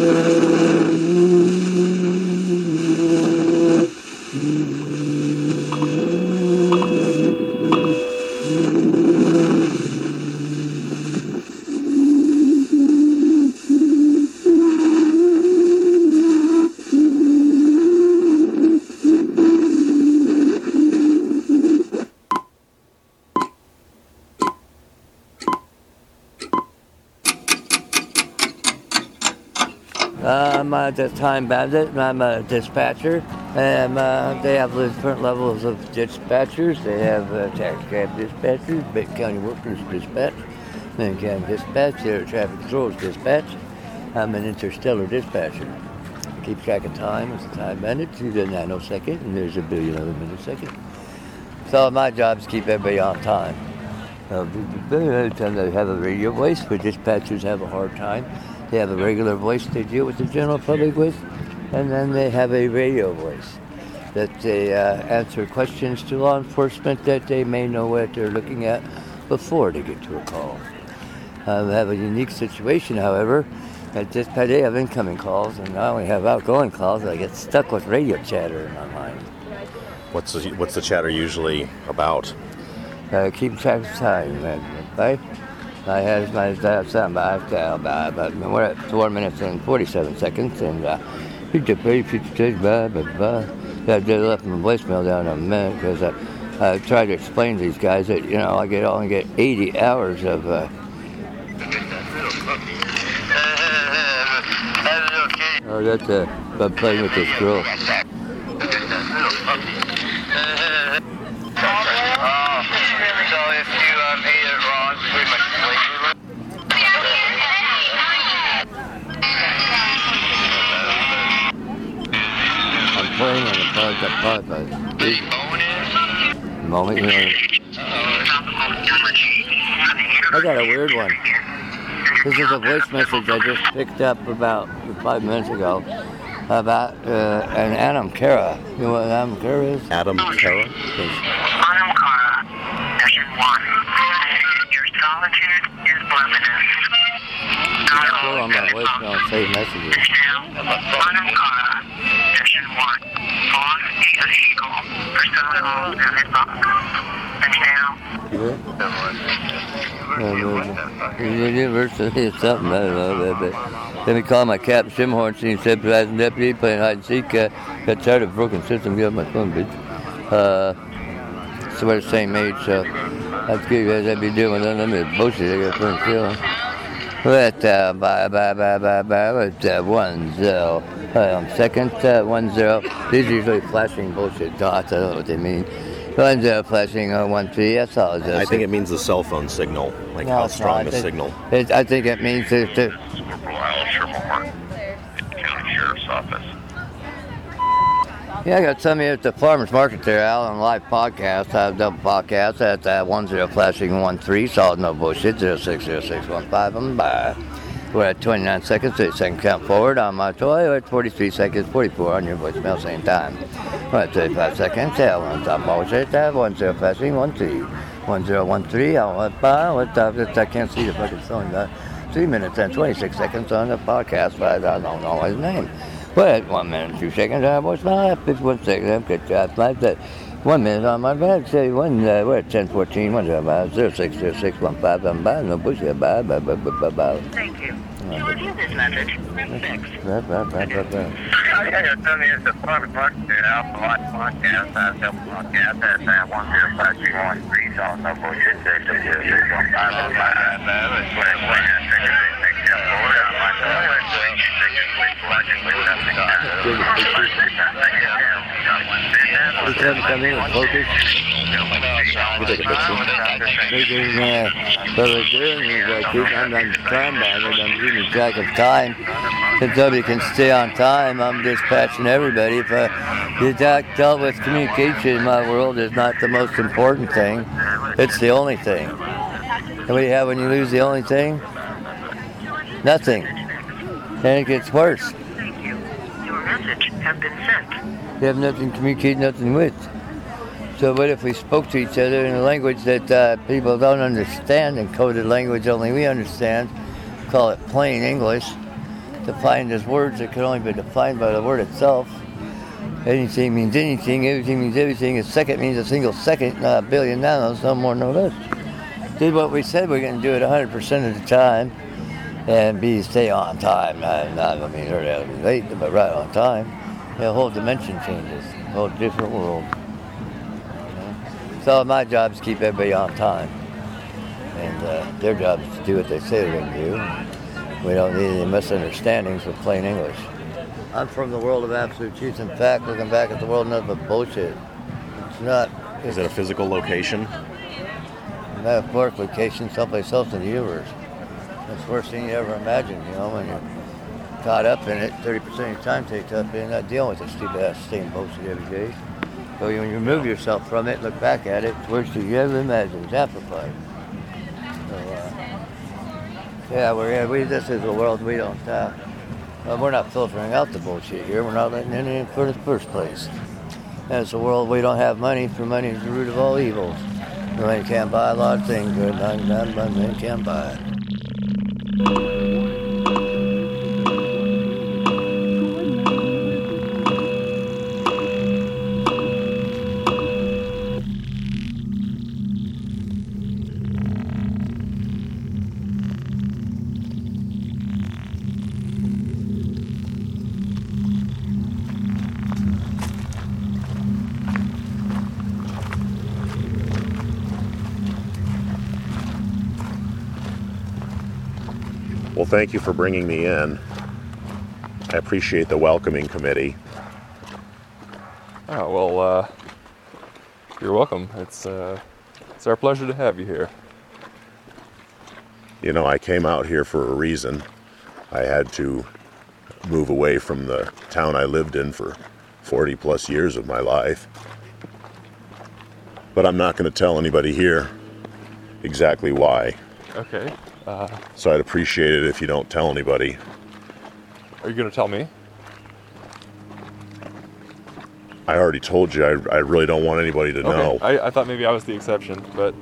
Yeah. The time bandit. And I'm a dispatcher. And uh, they have different levels of dispatchers. They have uh, tax cab dispatchers, Big County Workers Dispatch, Linn County Dispatch, Air Traffic Controls Dispatch. I'm an interstellar dispatcher. I Keep track of time. It's a time bandit. to the nanosecond, and there's a billion other milliseconds. So my job is to keep everybody on time. Uh, time they have a radio voice, but dispatchers have a hard time. They have a regular voice they deal with the general public with, and then they have a radio voice that they uh, answer questions to law enforcement that they may know what they're looking at before they get to a call. I have a unique situation, however. At this day I have incoming calls, and I only have outgoing calls. I get stuck with radio chatter in my mind. What's the, what's the chatter usually about? Uh, keep track of time, right? I had my sound by about, but we're at four minutes and 47 seconds, and uh, he did pretty future blah, blah, blah. I did left a voicemail down in a minute because I, I tried to explain to these guys that, you know, I get only get 80 hours of. Uh, Oh, that's uh, I'm playing with this girl. Part that part, but moment here. I got a weird one. This is a voice message I just picked up about five minutes ago about uh, an Adam Kara. You know what Adam Kara is? Adam Kara? Yes. Adam Kara, Session 1. Your solitude is luminous. Still on my voicemail, save messages. Adam Kara, Session 1. Boss the illegal for selling homes in. And now, Yeah. University or something, I don't know. But, but. Let me call my Captain Shimhorn, said President Deputy, playing hide and seek. Uh, got tired of broken system, get off my phone, bitch. Uh, so we're the same age, so that's good, guys. I'd be doing unlimited bullshit. I got a still. But, uh, bye, bye, bye, bye, bye, with, uh, one zero. Uh, um, second, uh, one zero. These are usually flashing bullshit dots. I don't know what they mean. One zero flashing uh, one three. That's all it is. I think it means the cell phone signal, like No, how it's strong not. the signal. It, I think it means that, that Corporal Alistair Moore, County Sheriff's Office. Yeah, I got somebody at the farmers market there, Alan Live podcast. I have double podcast at uh, one zero flashing one three. Solid no bullshit zero six zero six one five. I'm by. We're at 29 seconds, 8 second count forward on my toy. We're at 43 seconds, 44 on your voicemail, same time. We're at 35 seconds, tail on top bullshit. I have one zero flashing one three. One zero one three. I went by. What the, I can't see the fucking phone. Uh, three minutes and 26 seconds on the podcast, but I don't know his name. At one minute, two seconds, I my 51 seconds. Good job. Like that. One minute on my bed, say one, uh, we're at 10 14, one zero five zero six zero six one five. I'm by, no bullshit, bye, bye, bye, bye, bye, bye. Thank you. To review this message, press 6. Bye, bye, bye, bye, bye. Yeah, tell me it's the farmers market there, Alpha Light Podcast, I have podcast, that's at one zero five one three, so no bullshit, six six zero six one five five five, it's what it's oh, it's He couldn't come in and focus. Me take a picture. They can, uh, what they're doing is uh, keep, I'm, I'm trying by it. I'm keeping track of time. If nobody can stay on time, I'm dispatching everybody. If uh, you dealt with communication in my world is not the most important thing. It's the only thing. And what do you have when you lose the only thing? Nothing. And it gets worse. Thank you. Your message has been sent. You have nothing to communicate, nothing with. So what if we spoke to each other in a language that uh, people don't understand, and coded language only we understand, call it plain English, defined as words that can only be defined by the word itself. Anything means anything, everything means everything, a second means a single second, not a billion nanos, no more, no less. Did what we said we're going to do it 100% of the time, and be stay on time. Not, not I mean, early, I late, but right on time. The whole dimension changes, a whole different world. So my job is to keep everybody on time, and uh, their job is to do what they say they're going to do. We don't need any misunderstandings with plain English. I'm from the world of absolute truth. In fact, looking back at the world, nothing but bullshit. It's not. Is it a physical location? a metaphoric location someplace else in the universe. That's the worst thing you ever imagined, you know, when you're caught up in it, 30% of your time takes up in not dealing with this stupid ass same bullshit every day. So when you remove yourself from it, look back at it, it's the worst thing you ever imagined. It's amplified. So, uh, yeah, we're, yeah, we, this is a world we don't, uh, well, we're not filtering out the bullshit here. We're not letting any in for the first place. And it's a world we don't have money, for money is the root of all evils. Money can't buy a lot of things, good, money can't buy it. Thank you for bringing me in. I appreciate the welcoming committee. Oh well, uh, you're welcome. It's uh, it's our pleasure to have you here. You know, I came out here for a reason. I had to move away from the town I lived in for 40 plus years of my life. But I'm not going to tell anybody here exactly why. Okay. Uh, So I'd appreciate it if you don't tell anybody. are you gonna tell me? I already told you I, I really don't want anybody to know. Okay. I, I thought maybe I was the exception, but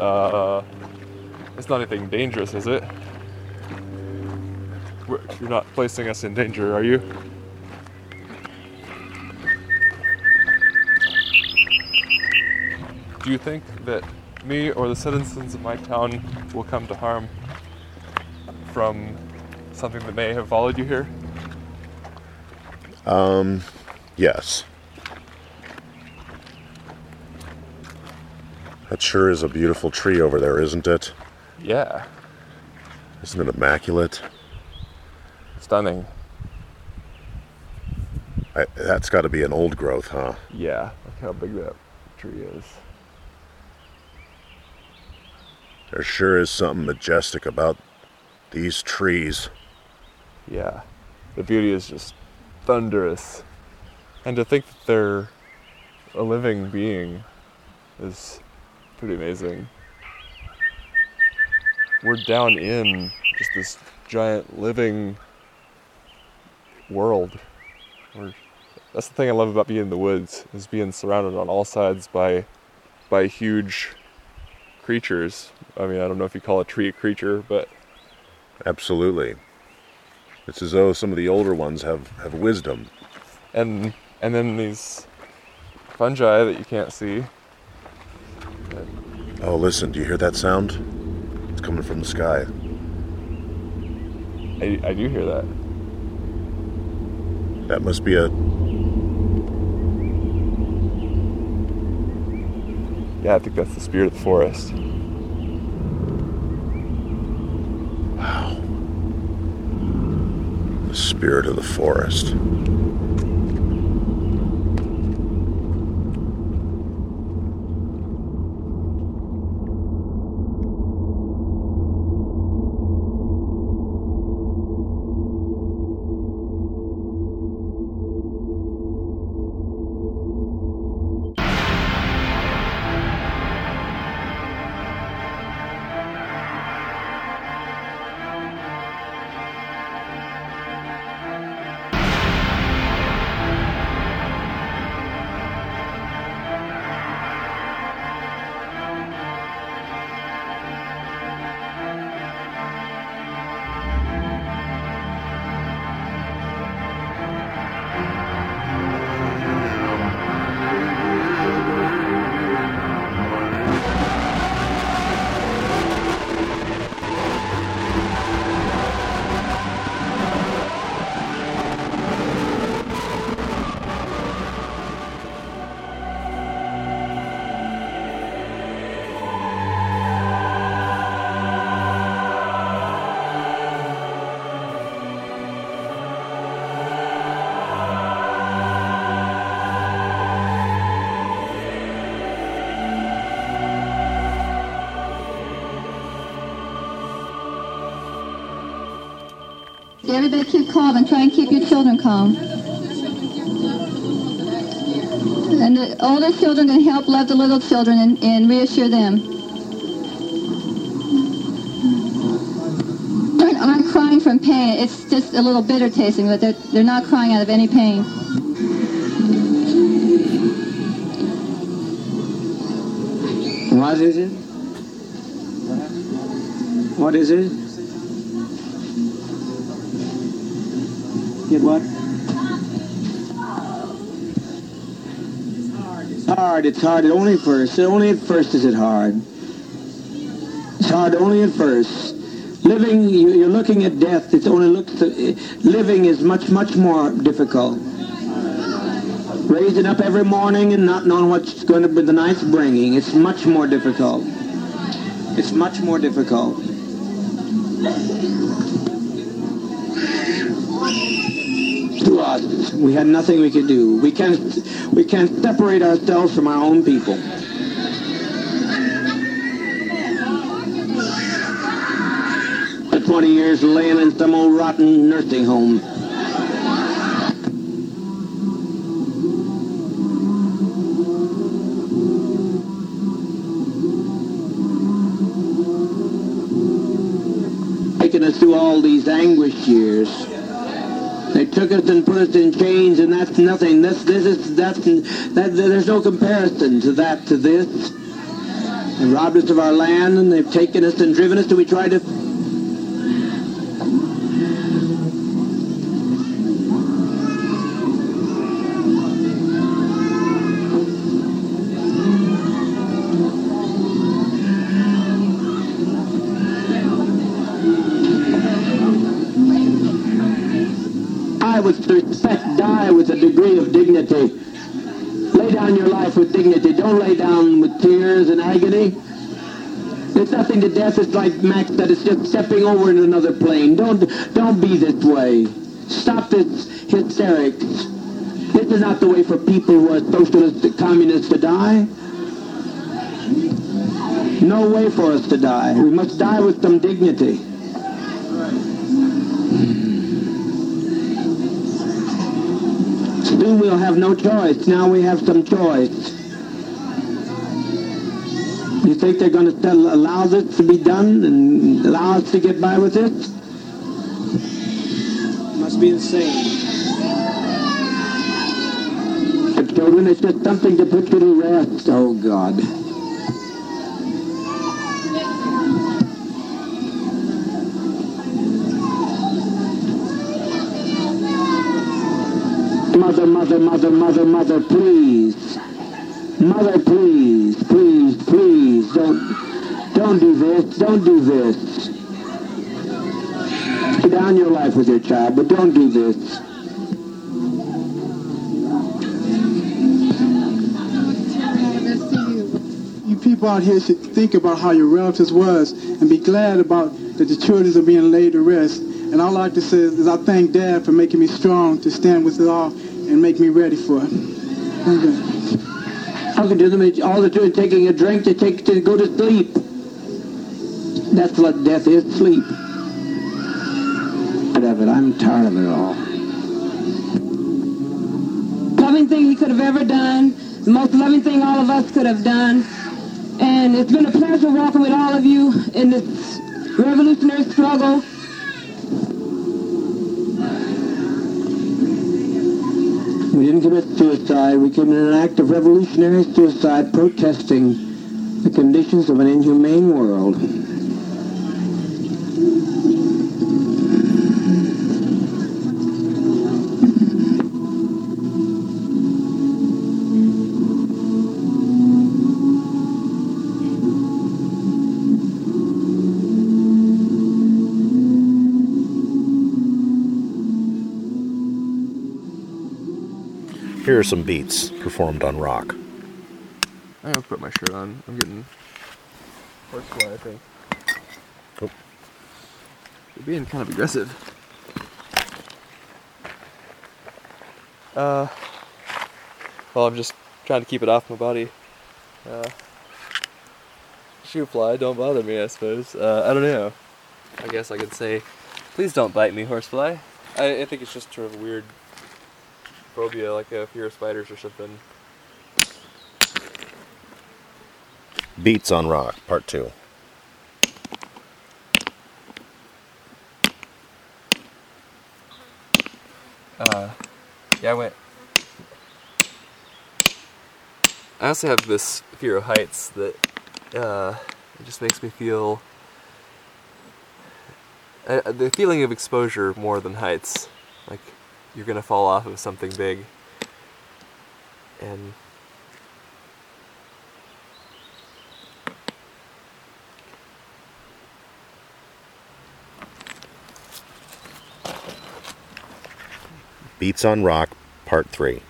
uh, it's not anything dangerous, is it? We're, you're not placing us in danger, are you? Do you think that me or the citizens of my town will come to harm from something that may have followed you here? Um, yes. That sure is a beautiful tree over there, isn't it? Yeah, Isn't it immaculate? stunning. I, that's got to be an old growth, huh? Yeah, look how big that tree is. There sure is something majestic about these trees. Yeah, the beauty is just thunderous. And to think that they're a living being is pretty amazing. We're down in just this giant living world. We're, that's the thing I love about being in the woods is being surrounded on all sides by by huge creatures. I mean, I don't know if you call a tree a creature, but Absolutely. It's as though some of the older ones have, have wisdom. and and then these fungi that you can't see. Oh, listen, do you hear that sound? It's coming from the sky. I, I do hear that. That must be a. Yeah, I think that's the spirit of the forest. Wow. the spirit of the forest. Everybody keep calm and try and keep your children calm. And the older children can help love the little children and, and reassure them. Children aren't crying from pain. It's just a little bitter tasting, but they're, they're not crying out of any pain. What is it? What is it? Get what? It's hard. It's hard. It only at first. Only at first is it hard. It's hard only at first. Living, you- you're looking at death. It's only looks. Living is much, much more difficult. Raising up every morning and not knowing what's going to be the night's bringing. It's much more difficult. It's much more difficult. Us, we had nothing we could do. We can't, we can't separate ourselves from our own people. For 20 years laying in some old rotten nursing home. All these anguish years. They took us and put us in chains, and that's nothing. This, this is that's that. There's no comparison to that to this. They robbed us of our land, and they've taken us and driven us till we tried to. Dignity. Lay down your life with dignity. Don't lay down with tears and agony. It's nothing to death. It's like Max said. It's just stepping over in another plane. Don't don't be this way. Stop this hysterics. This is not the way for people who are socialist, communists to die. No way for us to die. We must die with some dignity. Soon we'll have no choice. Now we have some choice. You think they're going to allow this to be done and allow us to get by with this? Must be insane. Children, it's just something to put you to rest. Oh, God. Mother, mother, mother, mother, mother, please. Mother, please, please, please, don't, don't do this, don't do this. Lay down your life with your child, but don't do this. You people out here should think about how your relatives was and be glad about that the children are being laid to rest. And all I like to say is I thank Dad for making me strong to stand with it all and make me ready for it. Thank you. How can do them all they're doing taking a drink to take to go to sleep. That's what death is, sleep. Tired of it. I'm tired of it all. loving thing he could have ever done, the most loving thing all of us could have done. And it's been a pleasure walking with all of you in this revolutionary struggle. Didn't commit suicide. We committed an act of revolutionary suicide protesting the conditions of an inhumane world. Here are some beats performed on rock. I'm gonna put my shirt on. I'm getting horsefly, I think. Oh. You're being kind of aggressive. Uh, well, I'm just trying to keep it off my body. Uh, shoe fly, don't bother me, I suppose. Uh, I don't know. I guess I could say Please don't bite me, horsefly. I, I think it's just sort of a weird phobia, like a fear of spiders or something. Beats on Rock, Part 2. Uh, yeah, I went. I also have this fear of heights that uh, it just makes me feel uh, the feeling of exposure more than heights. Like you're gonna fall off of something big, and Beats on Rock, Part 3.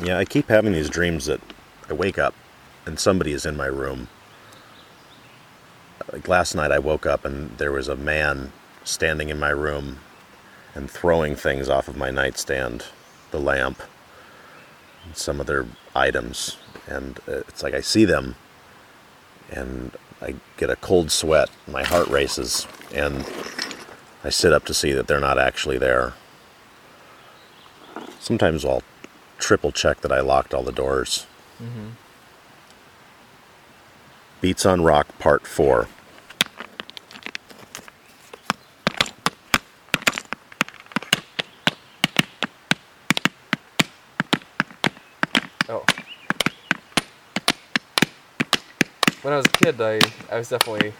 Yeah, I keep having these dreams that I wake up and somebody is in my room. Like last night, I woke up and there was a man standing in my room and throwing things off of my nightstand, the lamp, some other items. And uh, it's like I see them and I get a cold sweat, my heart races, and I sit up to see that they're not actually there. Sometimes I'll triple check that I locked all the doors. mm-hmm. Beats on Rock Part 4. Oh. When I was a kid, I, I was definitely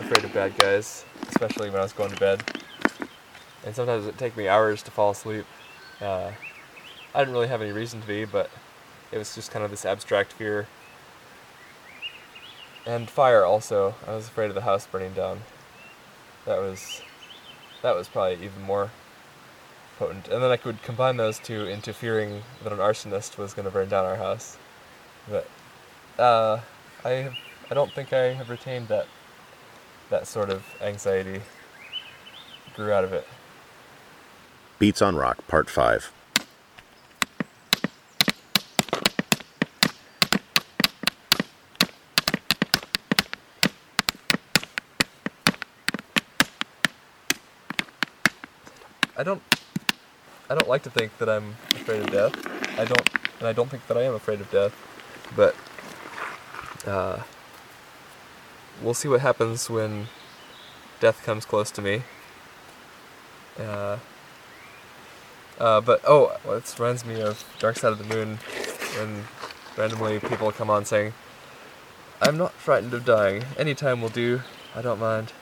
afraid of bad guys, especially when I was going to bed. And sometimes it'd take me hours to fall asleep. Uh, I didn't really have any reason to be, but it was just kind of this abstract fear. And fire also. I was afraid of the house burning down. That was that was probably even more potent. And then I could combine those two into fearing that an arsonist was going to burn down our house. But uh, I I don't think I have retained that that sort of anxiety. Grew out of it. Beats on Rock Part 5. I don't I don't like to think that I'm afraid of death. I don't and I don't think that I am afraid of death. But uh, we'll see what happens when death comes close to me. Uh, uh, but oh, well, reminds me of Dark Side of the Moon when randomly people come on saying, I'm not frightened of dying. Any time will do. I don't mind.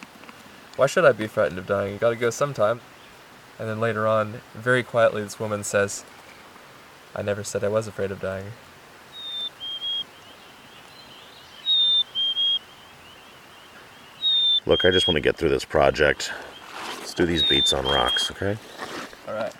Why should I be frightened of dying? You gotta go sometime. And then later on, very quietly, this woman says, I never said I was afraid of dying. Look, I just want to get through this project. Let's do these beats on rocks, okay? Alright.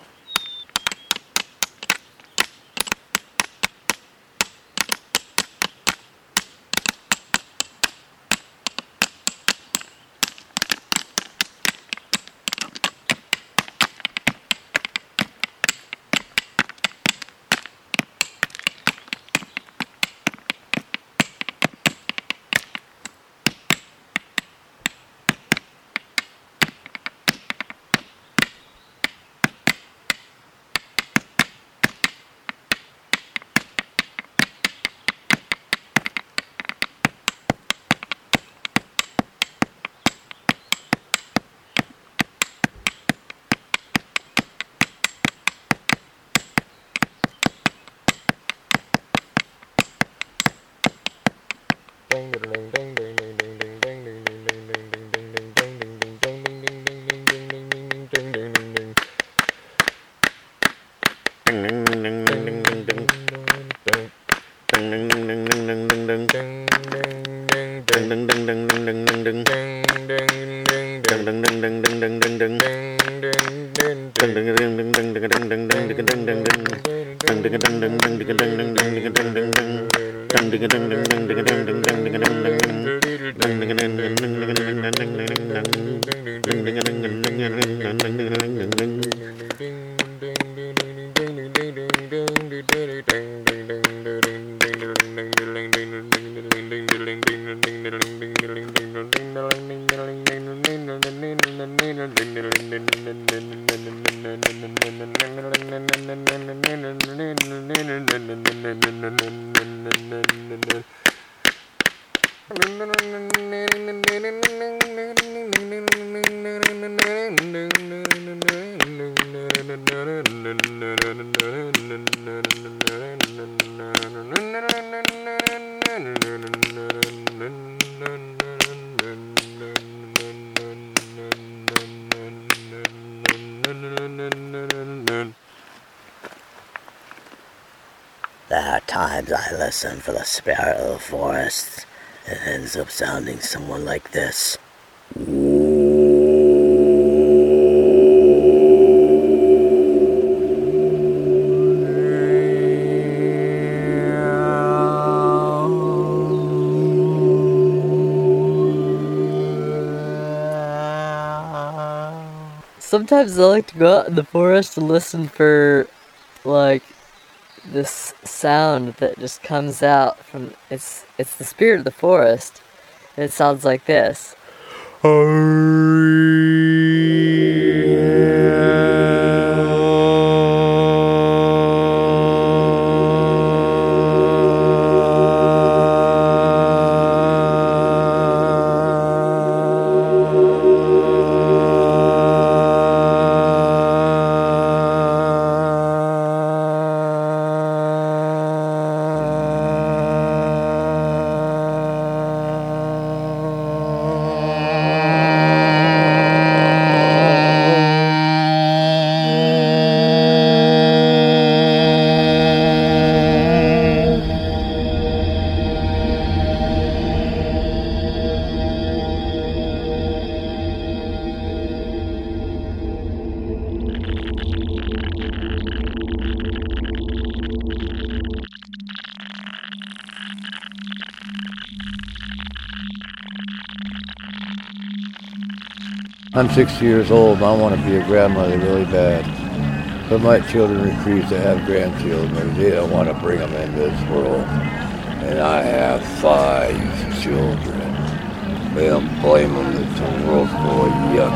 There are times I listen for the spirit of the. It ends up sounding someone like this. Sometimes I like to go out in the forest and listen for like this sound that just comes out from it's it's the spirit of the forest. It sounds like this. I'm 60 years old and I want to be a grandmother really bad. But my children refuse to have grandchildren. They don't want to bring them into this world. And I have five children. They don't blame them. It's a world full of yuck.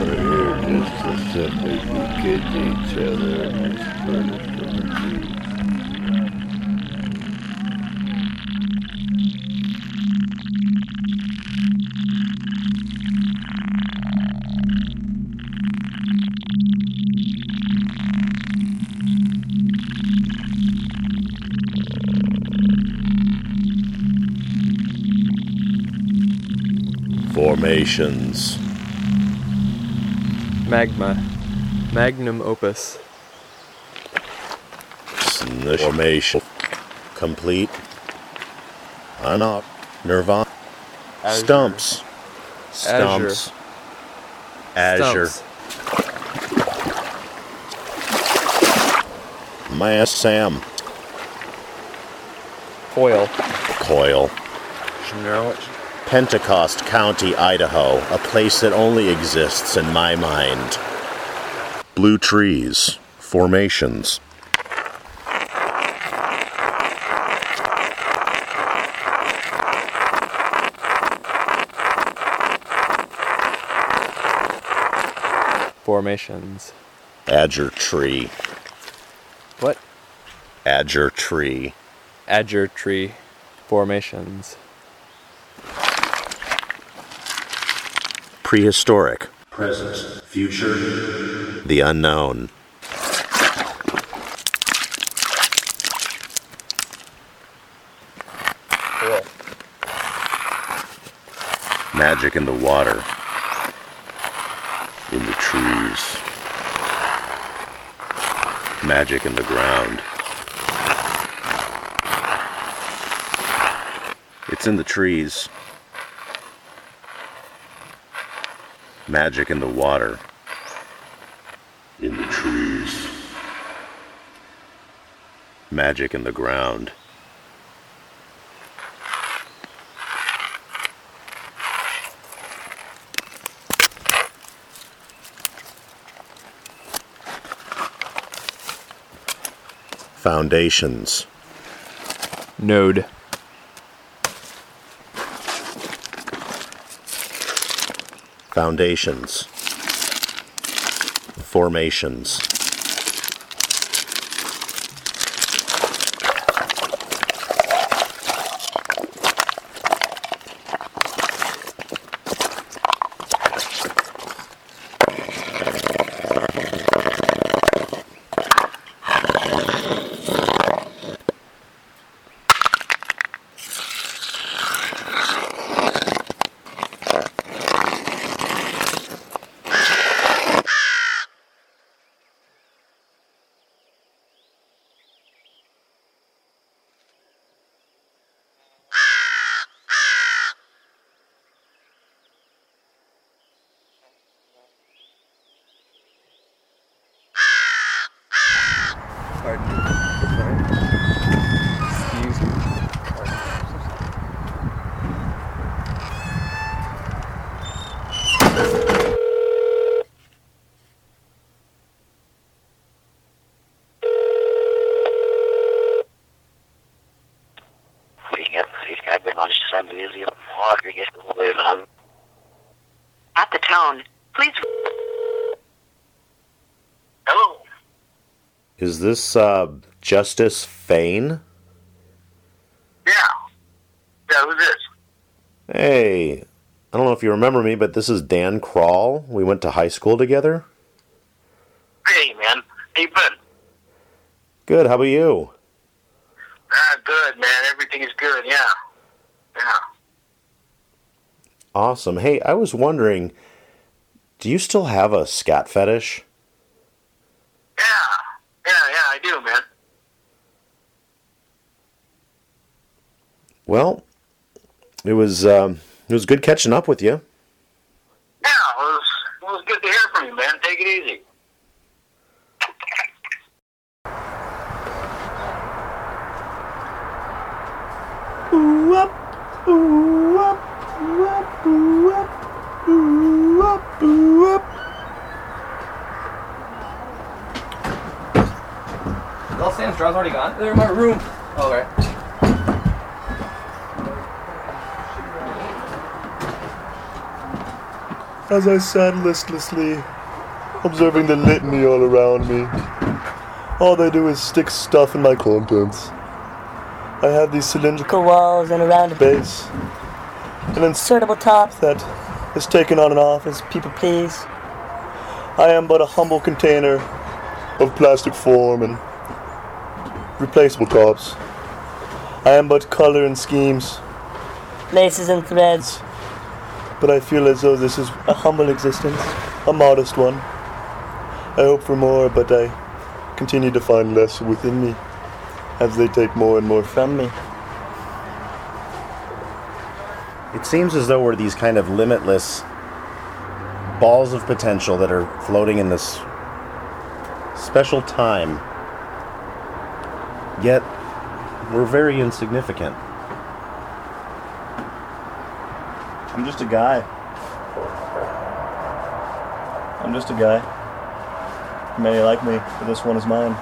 We're here just to simply be to each other and spread Magma. Magnum opus. Formation. Complete. Unop. Nirvana. Azure. Stumps. Stumps. Azure. Stumps. Mass Sam. Coil. Coil. Schnarch. Pentecost County, Idaho, a place that only exists in my mind. Blue trees, formations. Formations. Adger tree, What? Adger tree. Adger tree. Formations. Prehistoric. Present. Future. The unknown. Cool. Magic in the water. In the trees. Magic in the ground. It's in the trees. Magic in the water. In the trees. Magic in the ground. Foundations. Node. Foundations, formations. Pardon me. Sorry. Excuse me. At the tone, please. Hello. Is this uh, Justice Fane? Yeah. Yeah, who's this? Hey, I don't know if you remember me, but this is Dan Crall. We went to high school together. Hey, man. How you been? Good, how about you? Ah, good, man. Everything is good, yeah. Yeah. Awesome. Hey, I was wondering, do you still have a scat fetish? Yeah, yeah, I do, man. Well, it was um, it was good catching up with you. Yeah, it was, it was good to hear from you, man. Take it easy. Ooh up, ooh up, ooh up, ooh up, ooh up, ooh up. All Sam's drawers already gone? They're in my room. Oh, okay. As I sat listlessly, observing the litany all around me, all they do is stick stuff in my contents. I have these cylindrical walls and a round base, an insertable top that is taken on and off as people please. I am but a humble container of plastic form and replaceable tops. I am but color and schemes, laces and threads. But I feel as though this is a humble existence, a modest one. I hope for more, but I continue to find less within me as they take more and more from me. It seems as though we're these kind of limitless balls of potential that are floating in this special time. Yet, we're very insignificant. I'm just a guy. I'm just a guy. Many like me, but this one is mine.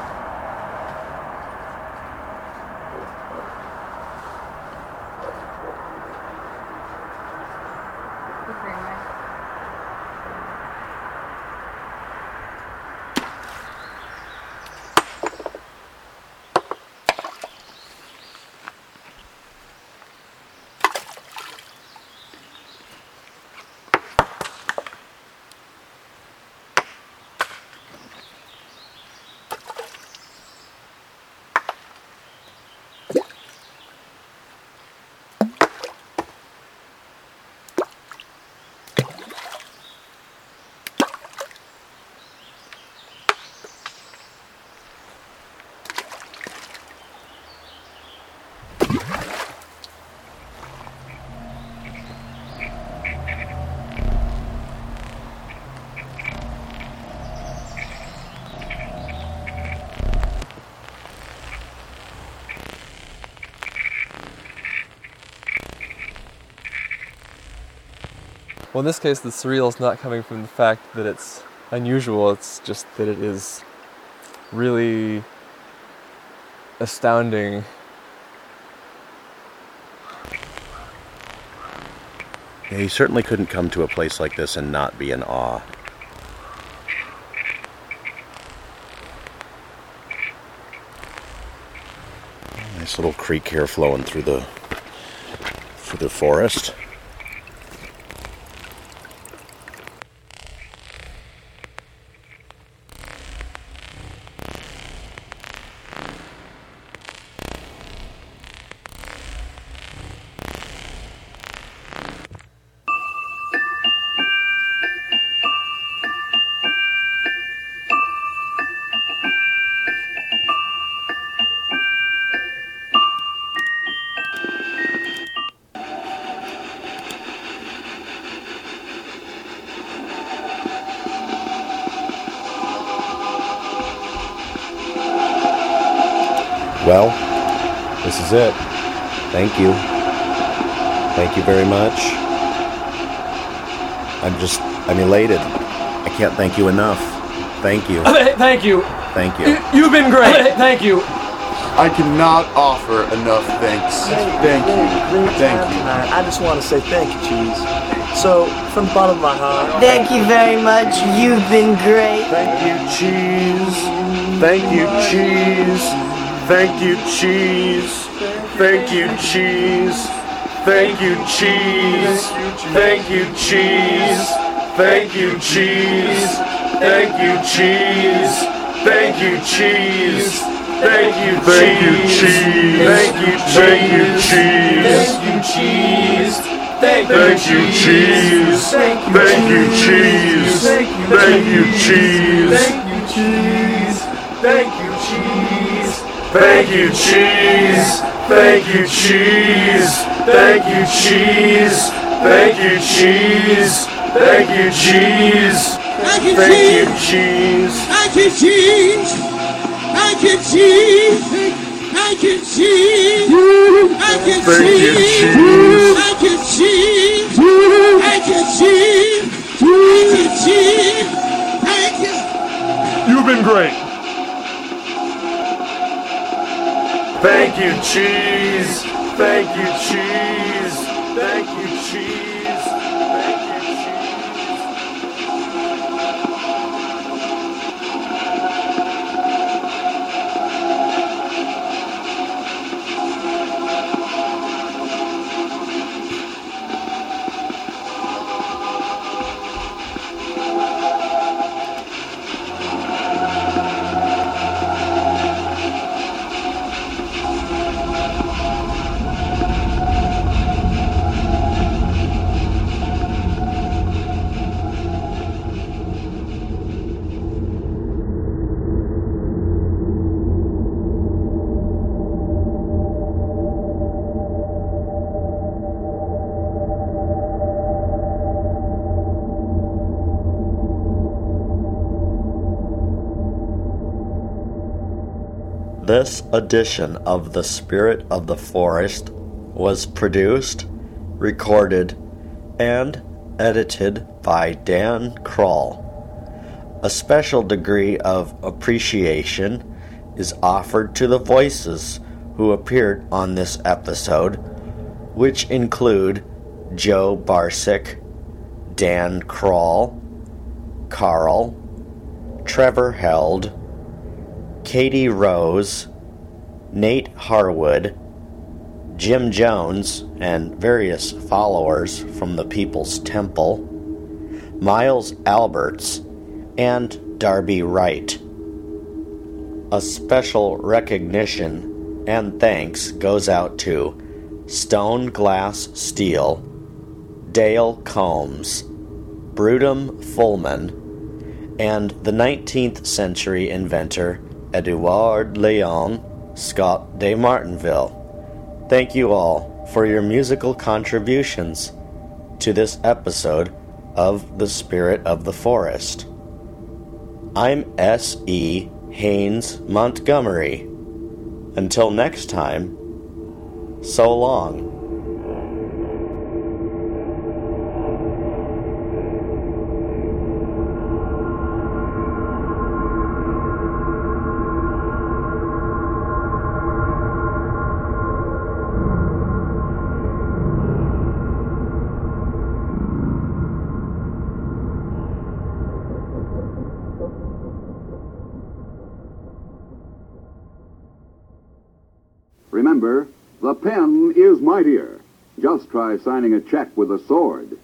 Well, in this case, the surreal is not coming from the fact that it's unusual, it's just that it is really astounding. Yeah, you certainly couldn't come to a place like this and not be in awe. Nice little creek here flowing through the through the forest. Well, this is it. Thank you. Thank you very much. I'm just, I'm elated. I can't thank you enough. Thank you. Thank you. Thank you. You've been great. Thank you. I cannot offer enough thanks. Thank you. Thank you. I just want to say thank you, Cheese. So, from the bottom of my heart, Thank you very much. You've been great. Thank you, cheese. Thank you, cheese. Thank you, cheese. Thank you, cheese. Thank you, cheese. Thank you, cheese. Thank you, cheese. Thank you, cheese. Thank you, cheese. Thank you, thank you, cheese. Thank you, thank you, cheese. Thank you, cheese. Thank you, cheese. Thank you, cheese. Thank you, cheese. Thank you, cheese. Thank you, cheese. Thank you, cheese. Thank you, cheese. Thank you, cheese. Thank you, Thank you, cheese. Thank you, cheese. Thank you, cheese. Thank you, cheese. Thank you, Thank you, cheese. cheese. Thank you, cheese. Thank you, cheese. Thank you, cheese. Thank you. You've been great. Thank you, cheese. Thank you, cheese. Thank you, cheese. This edition of The Spirit of the Forest was produced, recorded, and edited by Dan Crall. A special degree of appreciation is offered to the voices who appeared on this episode, which include Joe Barsick, Dan Crall, Carl, Trevor Held, Katie Rose, Nate Harwood, Jim Jones, and various followers from the People's Temple, Miles Alberts, and Darby Wright. A special recognition and thanks goes out to Stone Glass Steel, Dale Combs, Brutum Fulmen, and the 19th century inventor Edouard Leon Scott de Martinville. Thank you all for your musical contributions to this episode of The Spirit of the Forest. I'm S.E. Haynes Montgomery. Until next time, so long. Just try signing a check with a sword.